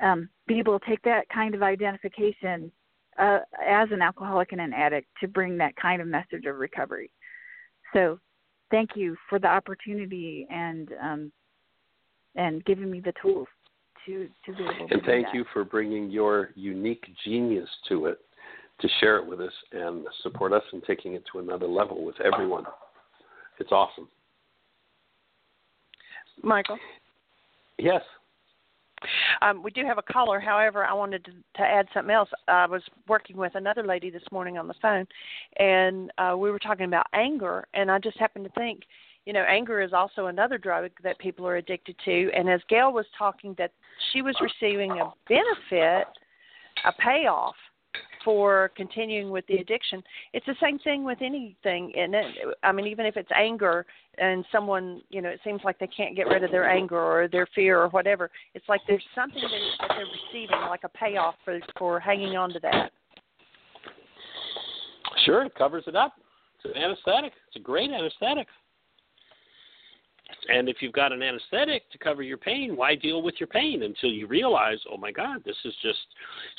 um, be able to take that kind of identification uh, as an alcoholic and an addict to bring that kind of message of recovery. So, thank you for the opportunity and um, and giving me the tools to to be able And thank you for bringing your unique genius to it to share it with us and support us in taking it to another level with everyone. It's awesome. Michael. Yes. Um, we do have a caller. However, I wanted to, to add something else. I was working with another lady this morning on the phone, and uh, we were talking about anger. And I just happened to think, you know, anger is also another drug that people are addicted to. And as Gail was talking, that she was receiving a benefit, a payoff for continuing with the addiction. It's the same thing with anything, and it? I mean, even if it's anger and someone, you know, it seems like they can't get rid of their anger or their fear or whatever. It's like there's something that, that they're receiving, like a payoff for for hanging on to that. Sure, it covers it up. It's an anesthetic. It's a great anesthetic. And if you've got an anesthetic to cover your pain, why deal with your pain until you realize, oh my God, this is just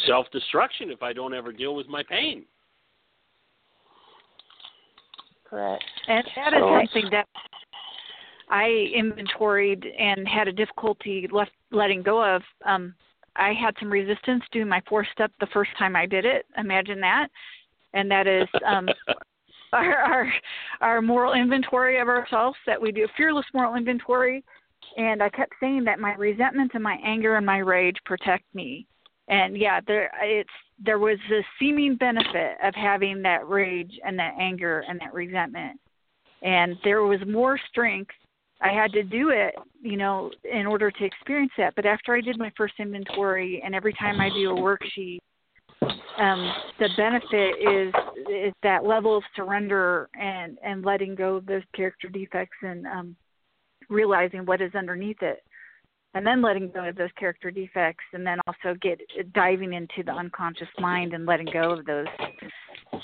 self destruction if I don't ever deal with my pain? Correct. And that is So- something that I inventoried and had a difficulty left letting go of. Um, I had some resistance doing my four step the first time I did it. Imagine that, and that is um, our, our our moral inventory of ourselves that we do a fearless moral inventory. And I kept saying that my resentment and my anger and my rage protect me. And yeah, there it's there was a seeming benefit of having that rage and that anger and that resentment. And there was more strength I had to do it, you know, in order to experience that. But after I did my first inventory, and every time I do a worksheet, um, the benefit is is that level of surrender and and letting go of those character defects and um, realizing what is underneath it, and then letting go of those character defects, and then also get diving into the unconscious mind and letting go of those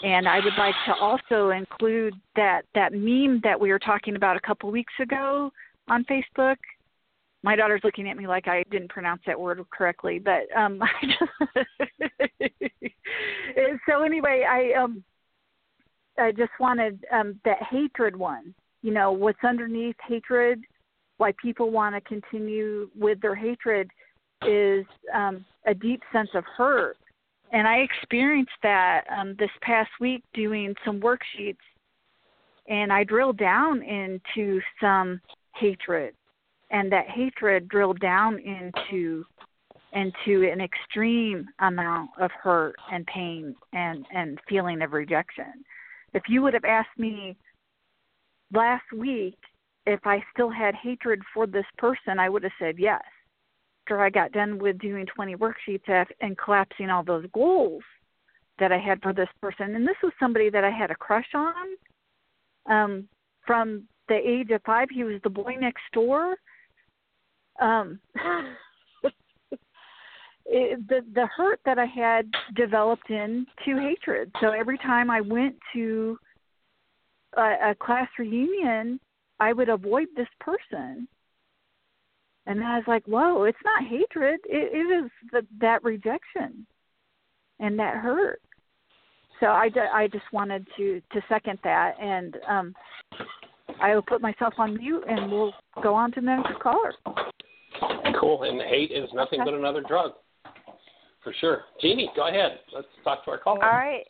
and I would like to also include that that meme that we were talking about a couple weeks ago on Facebook. My daughter's looking at me like I didn't pronounce that word correctly, but um so anyway, I um I just wanted um that hatred one. You know, what's underneath hatred, why people want to continue with their hatred is um a deep sense of hurt and I experienced that um, this past week doing some worksheets, and I drilled down into some hatred, and that hatred drilled down into into an extreme amount of hurt and pain and and feeling of rejection. If you would have asked me last week if I still had hatred for this person, I would have said yes after I got done with doing 20 worksheets and collapsing all those goals that I had for this person. And this was somebody that I had a crush on. Um, from the age of five, he was the boy next door. Um, it, the the hurt that I had developed into hatred. So every time I went to a, a class reunion, I would avoid this person and I was like, whoa, it's not hatred. It, it is the, that rejection and that hurt. So I, I just wanted to, to second that. And um, I will put myself on mute and we'll go on to the next caller. Cool. And hate is nothing okay. but another drug. For sure. Jeanie, go ahead. Let's talk to our caller. All right.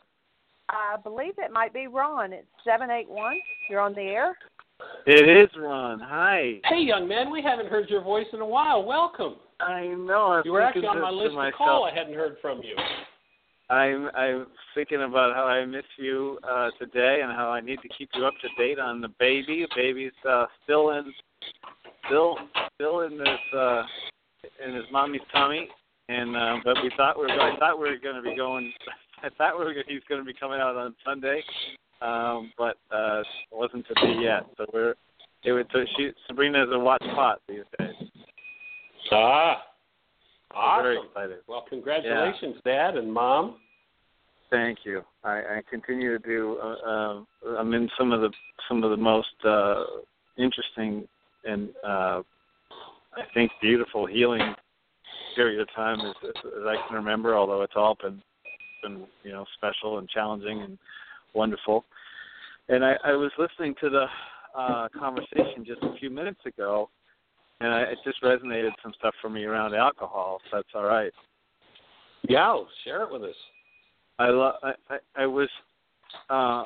I believe it might be Ron. It's 781. You're on the air. It is Ron. Hi. Hey, young man. We haven't heard your voice in a while. Welcome. I know. I'm you were actually on my list to, to call. I hadn't heard from you. I'm I'm thinking about how I miss you uh, today and how I need to keep you up to date on the baby. The baby's uh, still in still still in this uh, in his mommy's tummy, and uh, but we thought we were I thought we were going to be going. I thought we were he's going to be coming out on Sunday, um, but uh, it wasn't to be yet. So we're it was so she Sabrina's a watch pot these days. Ah, awesome! Very excited. Well, congratulations, yeah. Dad and Mom. Thank you. I, I continue to do. Uh, uh, I'm in some of the some of the most uh, interesting and uh, I think beautiful healing period of time as, as I can remember. Although it's all been been you know special and challenging and wonderful. And I, I was listening to the uh, conversation just a few minutes ago, and I, it just resonated some stuff for me around alcohol. If that's all right. Yeah, share it with us. I lo- I, I, I was uh,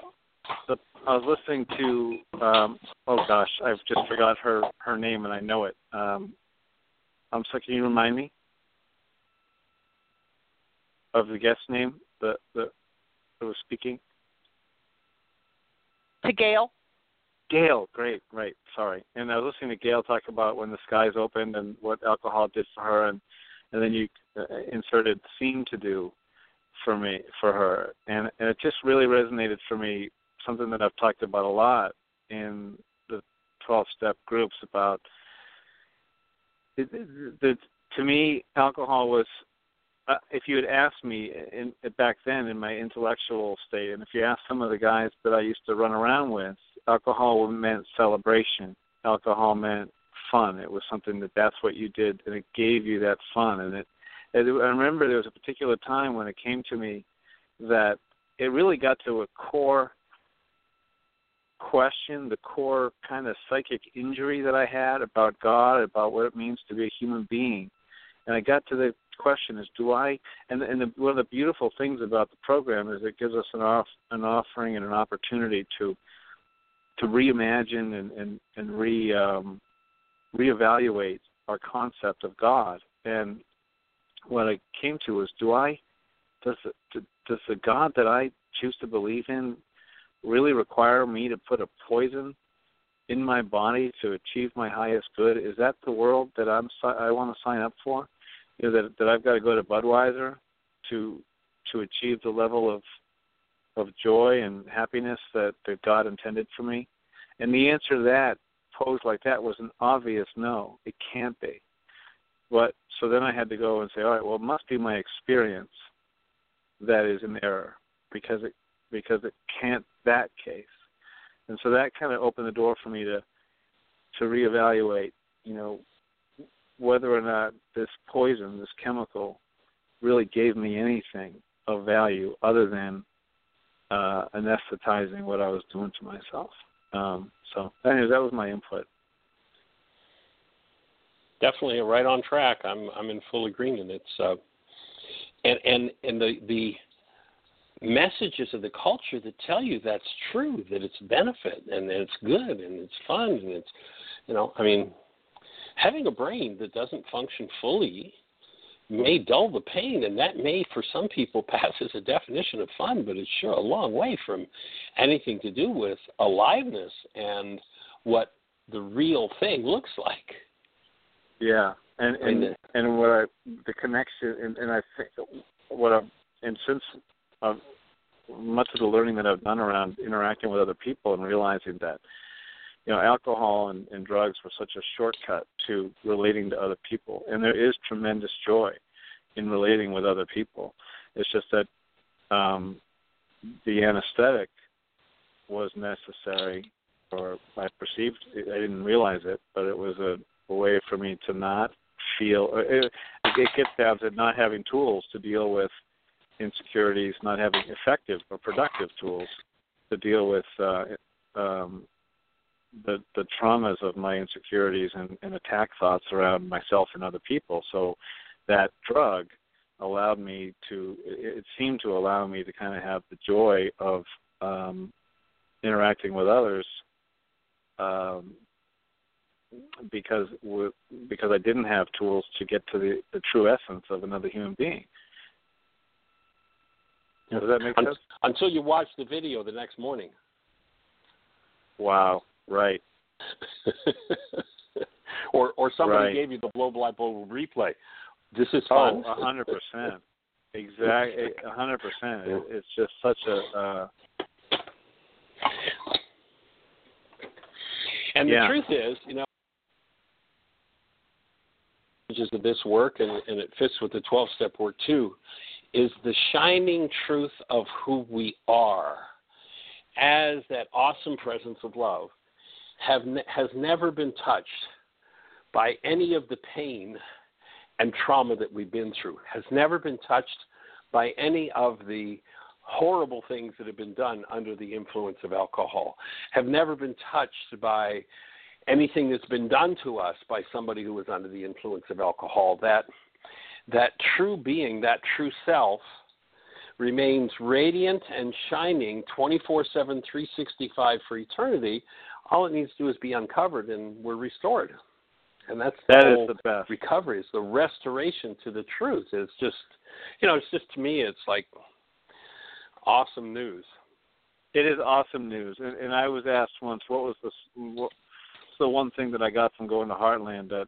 the I was listening to um, oh gosh, I've just forgot her her name and I know it. Um, I'm sorry, can you remind me of the guest name? The the that was speaking to Gail. Gail, great, right, Sorry, and I was listening to Gail talk about when the skies opened and what alcohol did for her, and and then you uh, inserted "seem to do" for me for her, and and it just really resonated for me. Something that I've talked about a lot in the 12-step groups about. To me, alcohol was uh, if you had asked me in, back then in my intellectual state, and if you asked some of the guys that I used to run around with, alcohol meant celebration. Alcohol meant fun. It was something that that's what you did, and it gave you that fun. And it I remember there was a particular time when it came to me that it really got to a core question, the core kind of psychic injury that I had about God, about what it means to be a human being. And I got to the question is do I and and the, one of the beautiful things about the program is it gives us an off an offering and an opportunity to to reimagine and and and re um reevaluate our concept of God and what I came to was do I does the, does the God that I choose to believe in really require me to put a poison in my body to achieve my highest good? Is that the world that I'm I want to sign up for? You know, that that I've got to go to Budweiser to to achieve the level of of joy and happiness that, that God intended for me? And the answer to that posed like that was an obvious no. It can't be. But so then I had to go and say, all right, well, it must be my experience that is in error because it because it can't that case. And so that kind of opened the door for me to to reevaluate, you know, whether or not this poison, this chemical, really gave me anything of value other than uh, anesthetizing what I was doing to myself. Um, so, anyways, that was my input. Definitely right on track. I'm I'm in full agreement. It's uh, and and and the the messages of the culture that tell you that's true, that it's benefit and that it's good and it's fun and it's you know, I mean, having a brain that doesn't function fully may dull the pain and that may for some people pass as a definition of fun, but it's sure a long way from anything to do with aliveness and what the real thing looks like. Yeah. And and and what I the connection and, and I think what I'm and since uh, much of the learning that I've done around interacting with other people and realizing that you know alcohol and, and drugs were such a shortcut to relating to other people, and there is tremendous joy in relating with other people. It's just that um, the anesthetic was necessary, or I perceived I didn't realize it, but it was a, a way for me to not feel. It, it gets down to not having tools to deal with insecurities, not having effective or productive tools to deal with uh, um, the the traumas of my insecurities and, and attack thoughts around myself and other people. So that drug allowed me to it seemed to allow me to kind of have the joy of um, interacting with others um, because because I didn't have tools to get to the, the true essence of another human being. Does that make sense? Until you watch the video the next morning. Wow. Right. or or somebody right. gave you the blow by blow replay. This is fun. Oh, a hundred percent. Exactly, a hundred percent. It's just such a. Uh, and yeah. the truth is, you know, just of this work, and, and it fits with the twelve-step work too is the shining truth of who we are as that awesome presence of love have ne- has never been touched by any of the pain and trauma that we've been through has never been touched by any of the horrible things that have been done under the influence of alcohol have never been touched by anything that's been done to us by somebody who was under the influence of alcohol that that true being, that true self, remains radiant and shining 24 7, 365 for eternity, all it needs to do is be uncovered and we're restored. And that's the that is the best. recovery, is the restoration to the truth. It's just, you know, it's just to me, it's like awesome news. It is awesome news. And, and I was asked once, what was the, what, the one thing that I got from going to Heartland that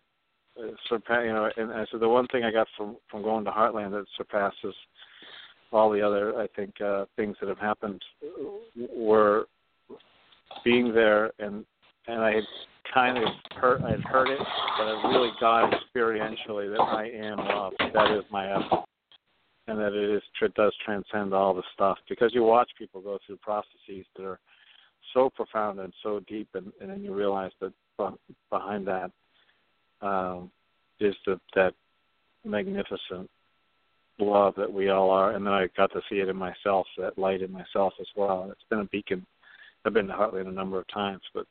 surpass. You know, and, and so the one thing I got from from going to Heartland that surpasses all the other, I think, uh, things that have happened were being there and and I had kind of heard I had heard it, but I really got experientially that I am love. That is my essence, and that it is it does transcend all the stuff because you watch people go through processes that are so profound and so deep, and, and then you realize that behind that um, is the, that magnificent love that we all are. And then I got to see it in myself, that light in myself as well. It's been a beacon I've been to Heartland a number of times, but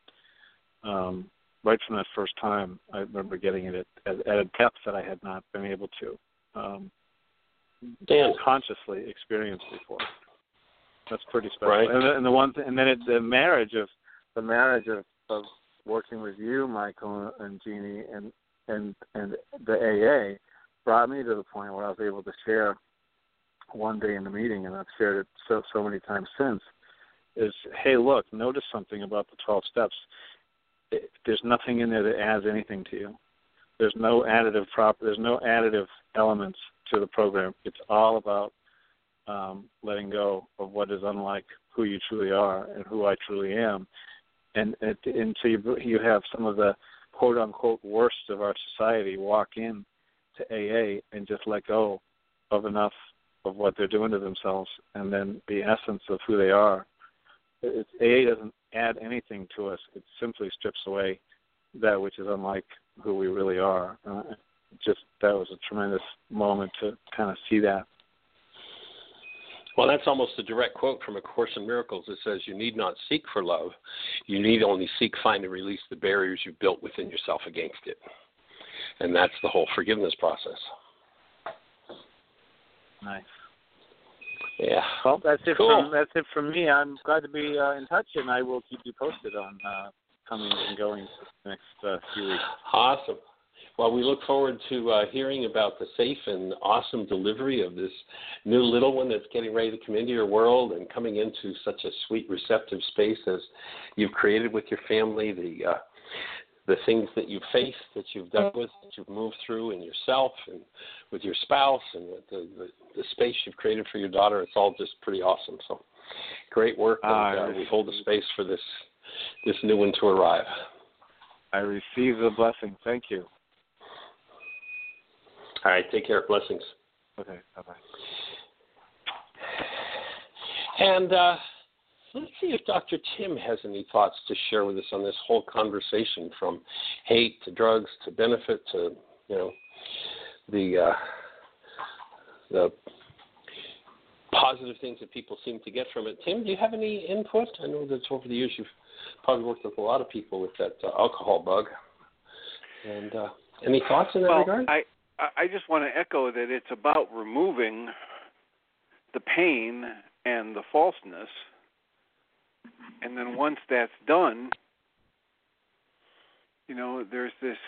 um, right from that first time, I remember getting it at, at a depth that I had not been able to um, Dan. consciously experience before. That's pretty special. Right. And, and the one, th- and then it, the marriage of the marriage of, of working with you, Michael and Jeanie, and and and the AA brought me to the point where I was able to share one day in the meeting, and I've shared it so so many times since. Is hey, look, notice something about the twelve steps. It, there's nothing in there that adds anything to you. There's no additive prop. There's no additive elements to the program. It's all about um, letting go of what is unlike who you truly are and who I truly am. And and, and so you you have some of the quote unquote worst of our society walk in to AA and just let go of enough of what they're doing to themselves and then the essence of who they are. It, AA doesn't add anything to us. It simply strips away that which is unlike who we really are. Uh, just that was a tremendous moment to kind of see that. Well, that's almost a direct quote from A Course in Miracles. It says, You need not seek for love. You need only seek, find, and release the barriers you've built within yourself against it. And that's the whole forgiveness process. Nice. Yeah. Well, that's it Cool. from that's it from me. I'm glad to be uh, in touch, and I will keep you posted on uh, coming and going the next uh, few weeks. Awesome. Well, we look forward to uh, hearing about the safe and awesome delivery of this new little one that's getting ready to come into your world and coming into such a sweet, receptive space as you've created with your family. The uh, the things that you've faced, that you've dealt with, that you've moved through in yourself and with your spouse, and the the, the space you've created for your daughter. It's all just pretty awesome. So, great work, and uh, we hold the space for this this new one to arrive. I receive the blessing. Thank you. All right, take care. Blessings. Okay. Bye bye. And uh, let's see if Dr. Tim has any thoughts to share with us on this whole conversation from hate to drugs to benefit to, you know, the uh, the positive things that people seem to get from it. Tim, do you have any input? I know that over the years you've probably worked with a lot of people with that uh, alcohol bug. And uh, any thoughts in that well, regard? I I just want to echo that it's about removing the pain and the falseness, and then once that's done, you know, there's this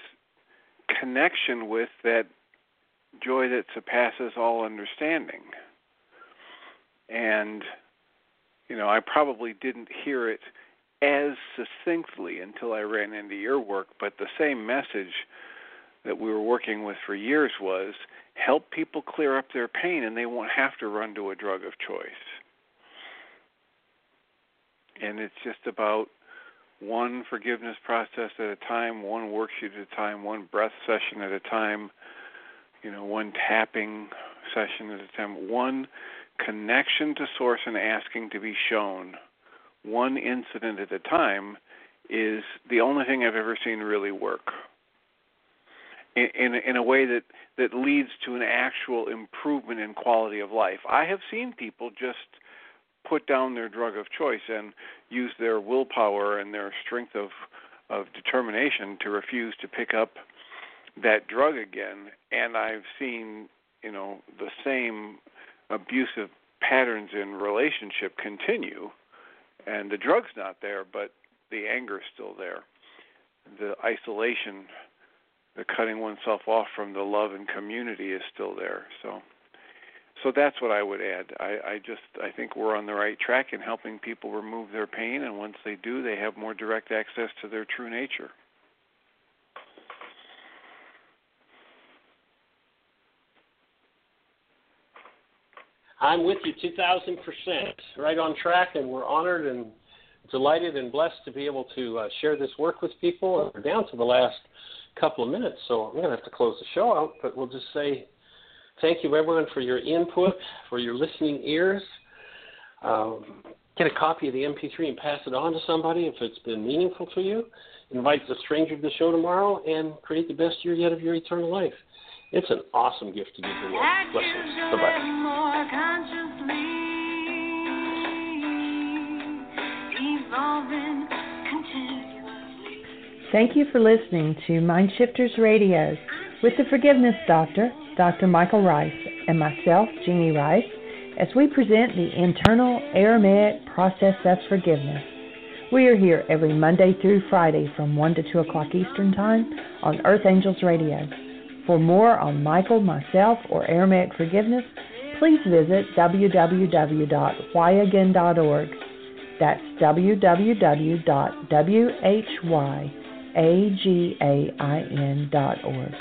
connection with that joy that surpasses all understanding. And you know, I probably didn't hear it as succinctly until I ran into your work, but the same message that we were working with for years was help people clear up their pain and they won't have to run to a drug of choice. And it's just about one forgiveness process at a time, one worksheet at a time, one breath session at a time, you know, one tapping session at a time, one connection to source and asking to be shown, one incident at a time is the only thing I've ever seen really work in, in a way that that leads to an actual improvement in quality of life. I have seen people just put down their drug of choice and use their willpower and their strength of of determination to refuse to pick up that drug again and I've seen, you know, the same abusive patterns in relationship continue and the drug's not there but the anger's still there. The isolation the cutting oneself off from the love and community is still there. So so that's what I would add. I, I just I think we're on the right track in helping people remove their pain and once they do they have more direct access to their true nature. I'm with you 2,000%. Right on track, and we're honored and delighted and blessed to be able to uh, share this work with people. We're down to the last couple of minutes, so I'm going to have to close the show out, but we'll just say thank you, everyone, for your input, for your listening ears. Um, get a copy of the MP3 and pass it on to somebody if it's been meaningful to you. Invite a stranger to the show tomorrow and create the best year yet of your eternal life. It's an awesome gift to give the world. Blessings. Bye bye. Thank you for listening to Mindshifters Radio with the Forgiveness Doctor, Dr. Michael Ryce, and myself, Jeanie Ryce, as we present the internal Aramaic process of forgiveness. We are here every Monday through Friday from 1 to 2 o'clock Eastern Time on Earth Angels Radio. For more on Michael, myself, or Aramaic forgiveness, please visit www.whyagain.org. That's www.whyagain.org.